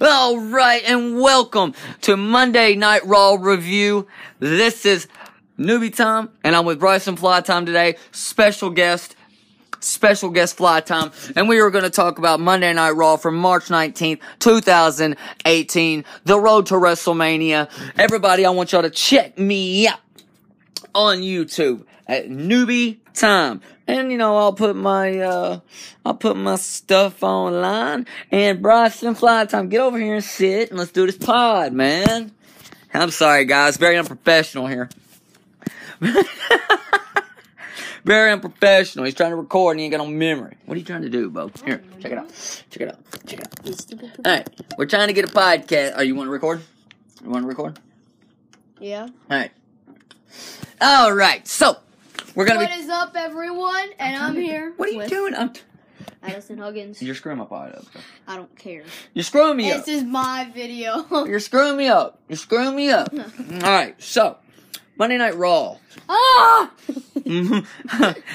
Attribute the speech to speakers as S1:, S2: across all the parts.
S1: All right, and welcome to Monday Night Raw review. This is newbie time, and I'm with Bryson Fly Time today. Special guest, special guest Fly Time, and we are going to talk about Monday Night Raw from March 19th, 2018, the road to WrestleMania. Everybody, I want y'all to check me out on YouTube at newbie time. And you know, I'll put my uh I'll put my stuff online and Bryson Fly Time, get over here and sit and let's do this pod, man. I'm sorry guys, very unprofessional here. very unprofessional. He's trying to record and he ain't got no memory. What are you trying to do, Bo? Here, check it out. Check it out. Check it out. Alright. We're trying to get a podcast. Oh, you wanna record? You wanna record?
S2: Yeah.
S1: Alright. Alright, so we're gonna
S2: What
S1: be
S2: is up, everyone? And I'm here.
S1: What are you doing? I'm
S2: Addison Huggins.
S1: You're screwing my pod up.
S2: I don't care.
S1: You're screwing me up.
S2: This is my video.
S1: You're screwing me up. You're screwing me up. All right, so Monday Night Raw.
S2: ah!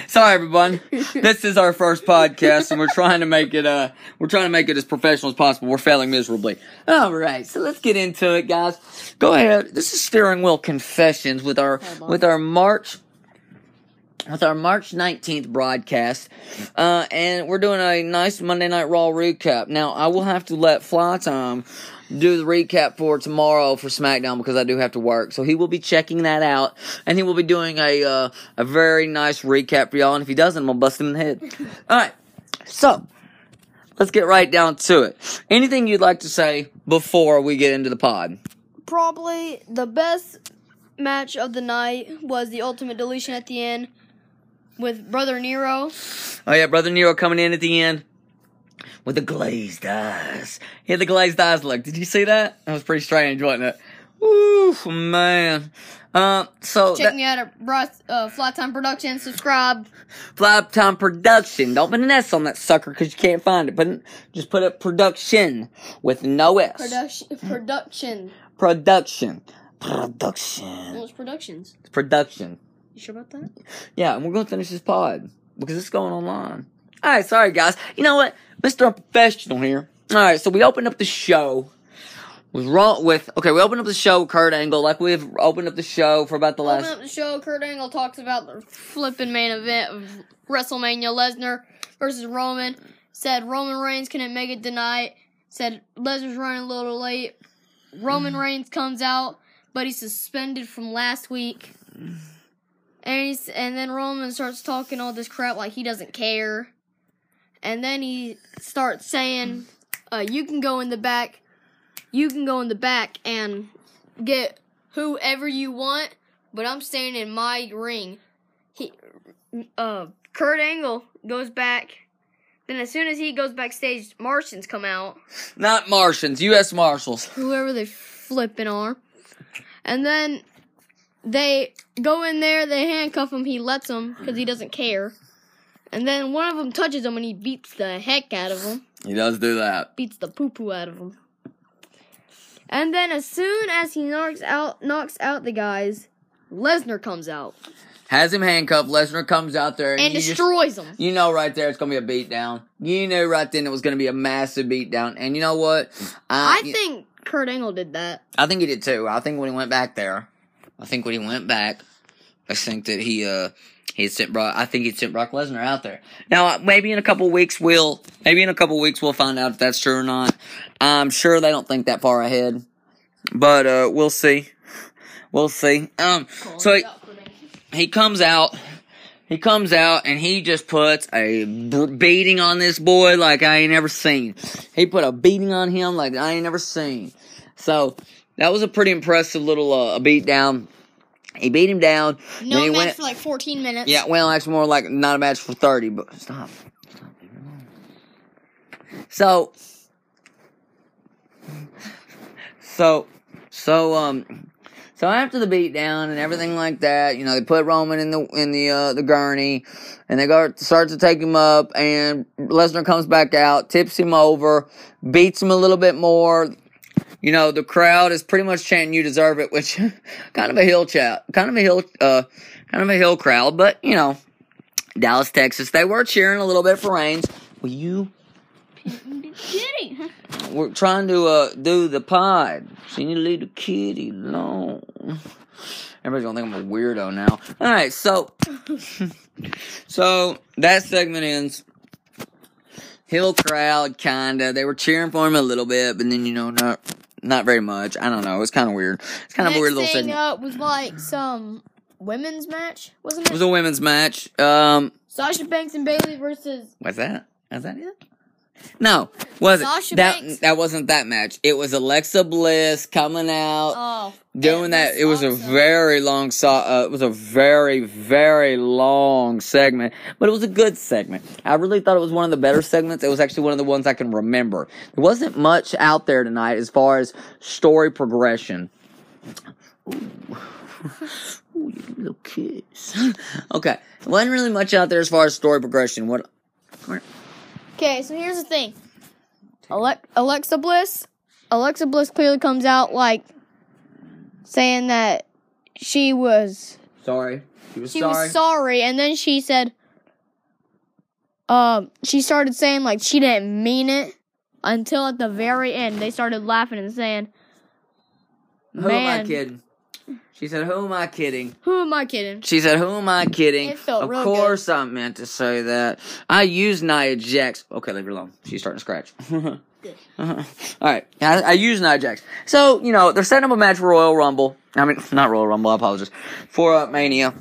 S1: Sorry, everyone. This is our first podcast, and we're trying to make it. Uh, we're trying to make it as professional as possible. We're failing miserably. All right, so let's get into it, guys. Go ahead. This is steering wheel confessions with our with our March with our March 19th broadcast. Uh, and we're doing a nice Monday Night Raw recap. Now, I will have to let Fly Time do the recap for tomorrow for SmackDown because I do have to work. So he will be checking that out and he will be doing a, uh, a very nice recap for y'all. And if he doesn't, I'm gonna bust him in the head. Alright. So, let's get right down to it. Anything you'd like to say before we get into the pod?
S2: Probably the best match of the night was the Ultimate Deletion at the end with Brother Nero.
S1: Oh yeah, brother Nero coming in at the end with the glazed eyes. He had the glazed eyes look. Did you see that? That was pretty strange, wasn't it? Woo, man. Uh, so
S2: Check
S1: that,
S2: me out at Bryce, uh, Flat Time Productions. Subscribe.
S1: Fly Time Production. Don't put an S on that sucker because you can't find it. But just put it production with no S.
S2: Production. Production.
S1: production. Production.
S2: was productions?
S1: Production.
S2: You sure about that?
S1: Yeah, and we're gonna finish this pod because it's going online. All right, sorry guys. You know what, Mister Professional here. All right, so we opened up the show with wrong with okay. We opened up the show with Kurt Angle like we've opened up the show for about the last.
S2: Open up the show. Kurt Angle talks about the flipping main event of WrestleMania: Lesnar versus Roman. Said Roman Reigns couldn't make it tonight. Said Lesnar's running a little late. Roman mm. Reigns comes out, but he's suspended from last week. And he's and then Roman starts talking all this crap like he doesn't care. And then he starts saying, uh, "You can go in the back. You can go in the back and get whoever you want, but I'm staying in my ring. He, uh, Kurt Angle goes back. Then as soon as he goes backstage, Martians come out,
S1: Not Martians, U.S. Marshals.
S2: whoever they flipping are, and then they go in there. They handcuff him. He lets them because he doesn't care. And then one of them touches him and he beats the heck out of him.
S1: He does do that.
S2: beats the poo poo out of him. And then as soon as he knocks out knocks out the guys, Lesnar comes out
S1: Has him handcuffed. Lesnar comes out there and,
S2: and
S1: you just-
S2: destroys him.
S1: You know right there it's gonna be a beatdown. You knew right then it was gonna be a massive beatdown. And you know what?
S2: I uh,
S1: you-
S2: think Kurt Angle did that.
S1: I think he did too. I think when he went back there, I think when he went back, I think that he uh he sent Brock. I think he sent Brock Lesnar out there. Now maybe in a couple weeks we'll maybe in a couple weeks we'll find out if that's true or not. I'm sure they don't think that far ahead, but uh we'll see. We'll see. Um, so he, he comes out. He comes out and he just puts a beating on this boy like I ain't never seen. He put a beating on him like I ain't never seen. So that was a pretty impressive little uh, beat down. He beat him down.
S2: no
S1: he
S2: match
S1: went.
S2: for like 14 minutes.
S1: Yeah, well, actually, more like not a match for thirty, but stop. Stop. leave it alone. So, so, so, um, so after the beatdown and everything like that, you know, they put Roman in the in the uh, the gurney, and they go start to take him up, and Lesnar comes back out, tips him over, beats him a little bit more. You know, the crowd is pretty much chanting "You deserve it," which kind of a heel chat, kind of a heel, uh, kind of a heel crowd, but you know, Dallas, Texas, they were cheering a little bit for Reigns. Will you
S2: Kidding.
S1: We're trying to uh do the pod. See you little kitty alone. Everybody's gonna think I'm a weirdo now. Alright, so so that segment ends. Heel crowd kinda. They were cheering for him a little bit, but then you know not not very much. I don't know. It was kinda weird. It's kind of a weird little
S2: thing
S1: segment.
S2: up was like some women's match, wasn't
S1: It
S2: it?
S1: was a women's match. Um
S2: Sasha Banks and Bayley versus
S1: what's that? Is that it? No, was it?
S2: Sasha
S1: that
S2: Banks?
S1: that wasn't that match. It was Alexa Bliss coming out.
S2: oh
S1: doing that it was a very long so- uh, it was a very very long segment but it was a good segment i really thought it was one of the better segments it was actually one of the ones i can remember there wasn't much out there tonight as far as story progression Ooh. Ooh, you little kiss. okay wasn't really much out there as far as story progression what
S2: Okay, so here's the thing. Alexa Bliss, Alexa Bliss clearly comes out like saying that she was
S1: sorry she was sorry.
S2: she
S1: sorry
S2: was sorry, and then she said, um, she started saying like she didn't mean it until at the very end they started laughing and saying,
S1: who am i
S2: Man.
S1: kidding she said who am i kidding
S2: "Who am I kidding?"
S1: She said, "Who am I kidding?"
S2: It felt
S1: of
S2: real
S1: course, I meant to say that. I use Nia Jax. Okay, leave her alone. She's starting to scratch. All right, I, I use Nia Jax. So you know they're setting up a match for Royal Rumble. I mean, not Royal Rumble. I apologize for uh, Mania.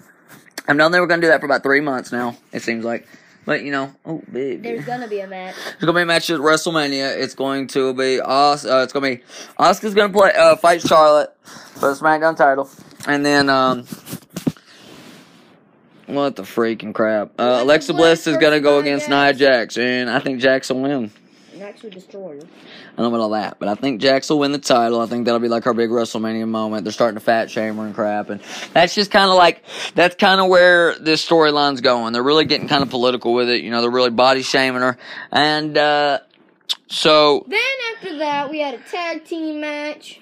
S1: I've known they were going to do that for about three months now. It seems like, but you know, oh big.
S2: There's gonna be a match.
S1: There's gonna be a match at WrestleMania. It's going to be Os- uh, It's gonna be Asuka's gonna play uh, fight Charlotte for the SmackDown title, and then um, what the freaking crap? Uh,
S2: Alexa
S1: Alexa
S2: Bliss
S1: Bliss is gonna go against Nia Jax, and I think Jax will win.
S2: And actually destroy her.
S1: I don't know about all that, but I think Jax will win the title. I think that'll be like her big WrestleMania moment. They're starting to fat shame her and crap, and that's just kind of like that's kind of where this storyline's going. They're really getting kind of political with it. You know, they're really body shaming her, and uh, so
S2: Then after that, we had a tag team match.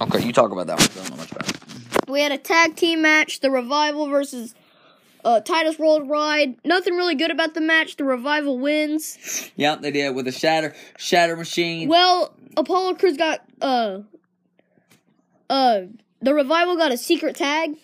S1: Okay, you talk about that one. I don't know much about it.
S2: We had a tag team match, the Revival versus uh, Titus Worldwide. Nothing really good about the match. The Revival wins.
S1: Yep, they did with a shatter shatter machine.
S2: Well, Apollo Crews got uh uh the Revival got a secret tag,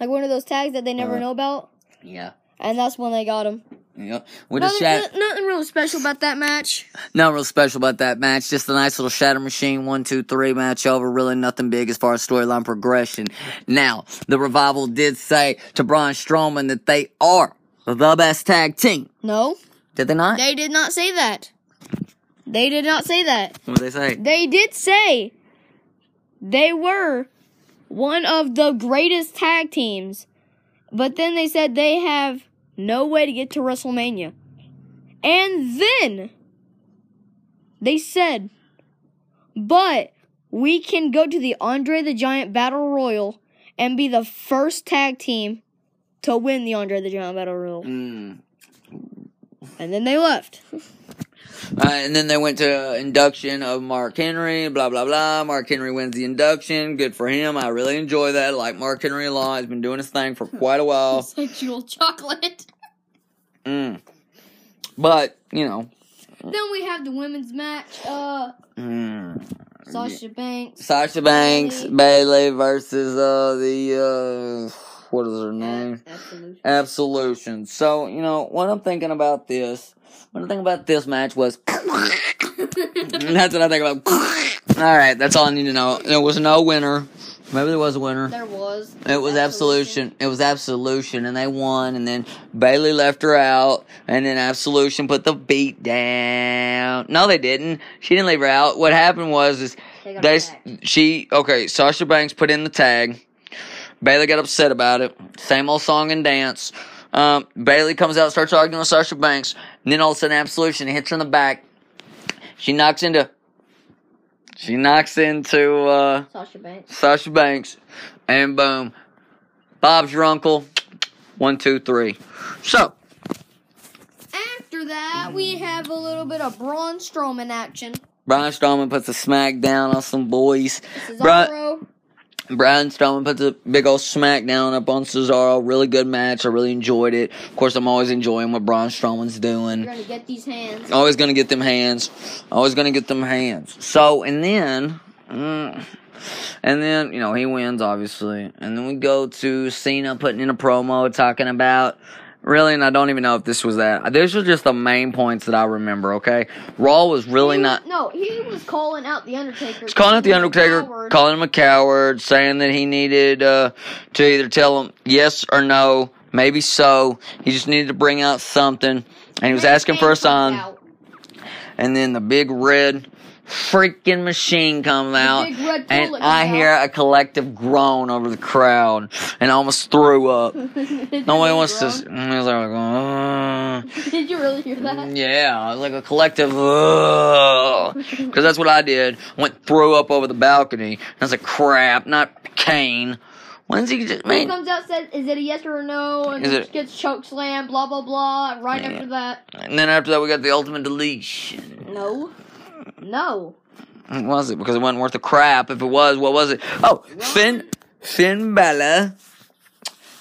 S2: like one of those tags that they never
S1: Uh.
S2: know about,
S1: yeah.
S2: and that's when they got him.
S1: Yep. With a
S2: Nothing,
S1: shatter.
S2: nothing really special about that match.
S1: Not real special about that match. Just a nice little shatter machine one, two, three match over. Really nothing big as far as storyline progression. Now, the revival did say to Braun Strowman that they are the best tag team.
S2: No,
S1: Did they not?
S2: they did not say that. They did not say that.
S1: what did they say?
S2: They did say they were one of the greatest tag teams, but then they said they have no way to get to WrestleMania. And then they said, but we can go to the Andre the Giant Battle Royal and be the first tag team to win the Andre the Giant Battle Royal.
S1: Mm.
S2: And then they left.
S1: Uh, and then they went to induction of Mark Henry, blah, blah, blah. Mark Henry wins the induction. Good for him. I really enjoy that. I like Mark Henry a lot. He's been doing his thing for quite a while.
S2: Sexual chocolate.
S1: Mm. But, you know.
S2: Then we have the women's match. Uh,
S1: Mm.
S2: Sasha Banks.
S1: Sasha Banks,
S2: Bayley.
S1: Bailey versus uh the uh what is her name?
S2: Absolutely.
S1: Absolution. So, you know, what I'm thinking about this, what I'm thinking about this match was that's what I think about. Alright, that's all I need to know. There was no winner. Maybe there was a winner.
S2: There was.
S1: It was Absolution. It was Absolution, and they won. And then Bayley left her out, and then Absolution put the beat down. No, they didn't. She didn't leave her out. What happened was is
S2: They
S1: they she okay. Sasha Banks put in the tag. Bayley got upset about it. Same old song and dance. Um, Bayley comes out, starts arguing with Sasha Banks, and then all of a sudden Absolution hits her in the back. She knocks into. She knocks into. uh
S2: Sasha Banks.
S1: Sasha Banks, and boom, Bob's your uncle. One, two, three. So,
S2: After that, we have a little bit of Braun Strowman action.
S1: Braun Strowman puts a smack down on some boys.
S2: Cesaro.
S1: Bri- Braun Strowman puts a big old smackdown up on Cesaro. Really good match. I really enjoyed it. Of course, I'm always enjoying what Braun Strowman's doing.
S2: You're gonna get these hands.
S1: Always gonna get them hands. Always gonna get them hands. So, and then, mm, and then, you know, he wins, obviously. And then we go to Cena putting in a promo talking about, really, and I don't even know if this was that. These are just the main points that I remember, okay? Raw was really
S2: was-
S1: not.
S2: No, he was calling out the Undertaker.
S1: He's calling out the
S2: He was a
S1: Undertaker, calling him a coward, saying that he needed uh, to either tell him yes or no, maybe so. He just needed to bring out something, and he was asking for a sign.
S2: out.
S1: And then the big red freaking machine comes out, and I
S2: comes
S1: hear a collective groan over the crowd, and I almost threw up.
S2: Did
S1: Nobody
S2: you
S1: wants to.
S2: groan?
S1: s- I was like, uh,
S2: Did you really hear that?
S1: yeah, it was like a collective, because that's what I did. Went threw up over the balcony. That's a crap, not Kane. When's he just
S2: He comes out says, "Is it a yes or a no?" And
S1: Is
S2: then
S1: it-
S2: gets choke slam, blah blah blah. And right
S1: Yeah.
S2: after that,
S1: And then after that, we got the ultimate deletion.
S2: no, no.
S1: What was it? Because it wasn't worth a crap. If it was, what was it? Oh, Finn, Finn Balor.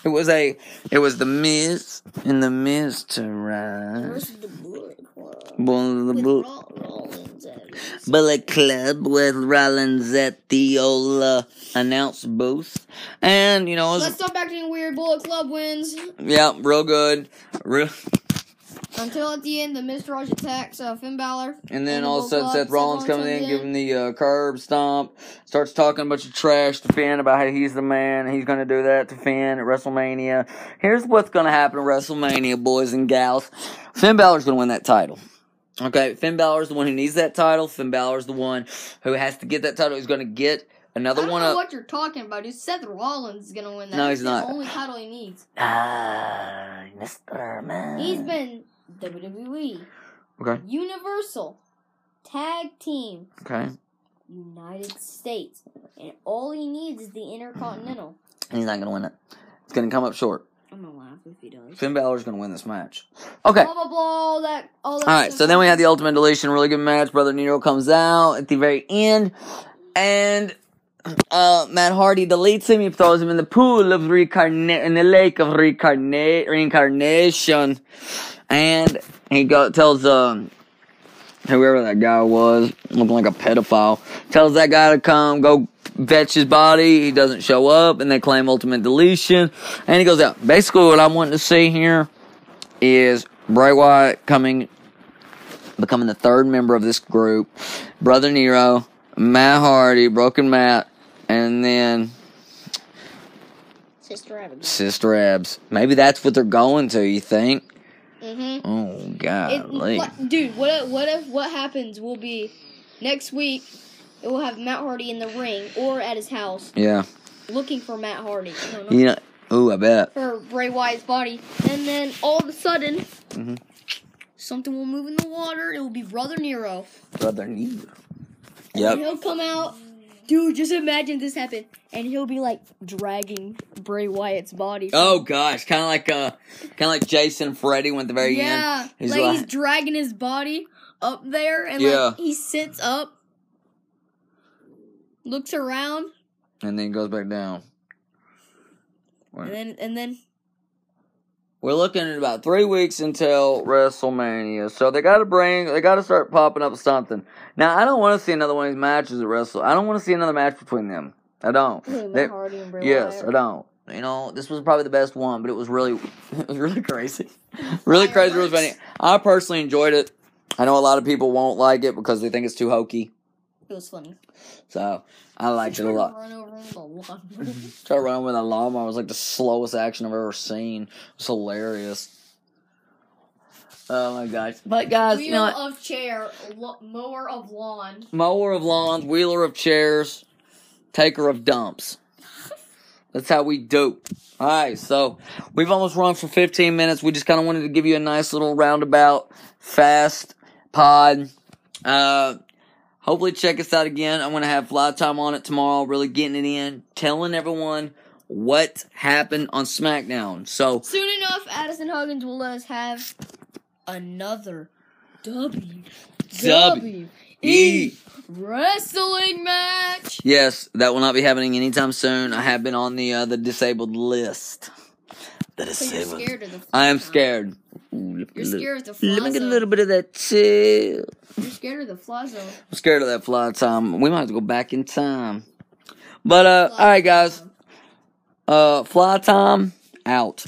S1: It was a, it was the Miz and the Miztourage.
S2: the Bullet Club.
S1: Bullet, the Bull-
S2: Rollins
S1: Bullet Club with Rollins at the old uh, announce booth, and you know, it was,
S2: Let's stop acting weird. Bullet Club wins
S1: yeah, real good, real.
S2: Until at the end the Mr. Miztourage attacks uh, Finn Balor.
S1: And then
S2: the
S1: all of a sudden, Seth Rollins comes in, giving the uh, curb stomp, starts talking a bunch of trash to Finn about how he's the man, he's going to do that to Finn at WrestleMania. Here's what's going to happen at WrestleMania, boys and gals. Finn Balor's going to win that title. Okay, Finn Balor's the one who needs that title. Finn Balor's the one who has to get that title. He's going to get
S2: I
S1: another
S2: don't
S1: one
S2: know
S1: up.
S2: what you're talking about, dude. Seth Rollins is gonna win that.
S1: No, he's
S2: It's
S1: not.
S2: The only title he needs.
S1: Ah, Mr. Man.
S2: He's been WWE,
S1: Okay,
S2: Universal, Tag Team,
S1: okay.
S2: United States, and all he needs is the Intercontinental.
S1: And he's not going to win it. It's going to come up short.
S2: I'm gonna laugh if he does.
S1: Finn Balor's going to win this match. Okay.
S2: Blah blah blah. All that. All that.
S1: All right, so then we had the Ultimate Deletion, really good match. Brother Nero comes out at the very end, and uh, Matt Hardy deletes him. He throws him in the pool of reincarnation, in the lake of reincarna- reincarnation, and he go tells um whoever that guy was, looking like a pedophile, tells that guy to come go fetch his body. He doesn't show up, and they claim Ultimate Deletion, and he goes out. Basically, what I'm wanting to see here is Bray Wyatt coming, becoming the third member of this group, Brother Nero, Matt Hardy, Broken Matt, and then
S2: Sister Abigail.
S1: Sister Abs. Maybe that's what they're going to. You think?
S2: Mm-hmm.
S1: Oh golly!
S2: dude, what if, what if what happens will be next week? It will have Matt Hardy in the ring or at his house
S1: yeah,
S2: looking for Matt Hardy. No, no,
S1: you know. Ooh, I bet.
S2: for Bray Wyatt's body, and then all of a sudden,
S1: Mhm.
S2: something will move in the water. It will be Brother Nero.
S1: Brother Nero.
S2: And he'll come out. Dude, just imagine this happen, and he'll be like dragging Bray Wyatt's body.
S1: Oh gosh, kind of like uh, kind of like Jason Freddy went the very
S2: yeah,
S1: end. He's
S2: like,
S1: like,
S2: he's dragging his body up there, and
S1: Yeah.
S2: like he sits up, looks around,
S1: and then goes back down.
S2: and then and then
S1: We're looking at about three weeks until WrestleMania, so they got to bring, they got to start popping up something. Now, I don't want to see another one of these matches at Wrestle. I don't want to see another match between them. I don't. They- yes,
S2: Wyatt.
S1: I don't. You know, this was probably the best one, but it was really, it was really crazy, really crazy, really funny. I personally enjoyed it. I know a lot of people won't like it because they think it's too hokey,
S2: It was funny.
S1: so I liked it a lot.
S2: Run over him with a lawnmower.
S1: Try to run with a lawnmower was like the slowest action I've ever seen. It was hilarious. Oh my gosh. But guys, you
S2: Wheel
S1: know what?
S2: of chair, lo- mower of lawn.
S1: Mower of lawns, wheeler of chairs, taker of dumps. That's how we do. Alright, so we've almost run for 15 minutes. We just kind of wanted to give you a nice little roundabout, fast pod. Uh, hopefully check us out again. I'm going to have fly time on it tomorrow, really getting it in, telling everyone what happened on SmackDown. So,
S2: Soon enough, Addison Huggins will let us have another W.
S1: W. E.
S2: wrestling match.
S1: Yes, that will not be happening anytime soon. I have been on the uh, the disabled list. The
S2: So you're scared of the.
S1: I am scared. Ooh,
S2: You're scared of the
S1: Let me get a little bit of that chill.
S2: You're scared of the fly.
S1: I'm scared of that fly time. We might have to go back in time. But uh, all right, guys. Uh, fly time out.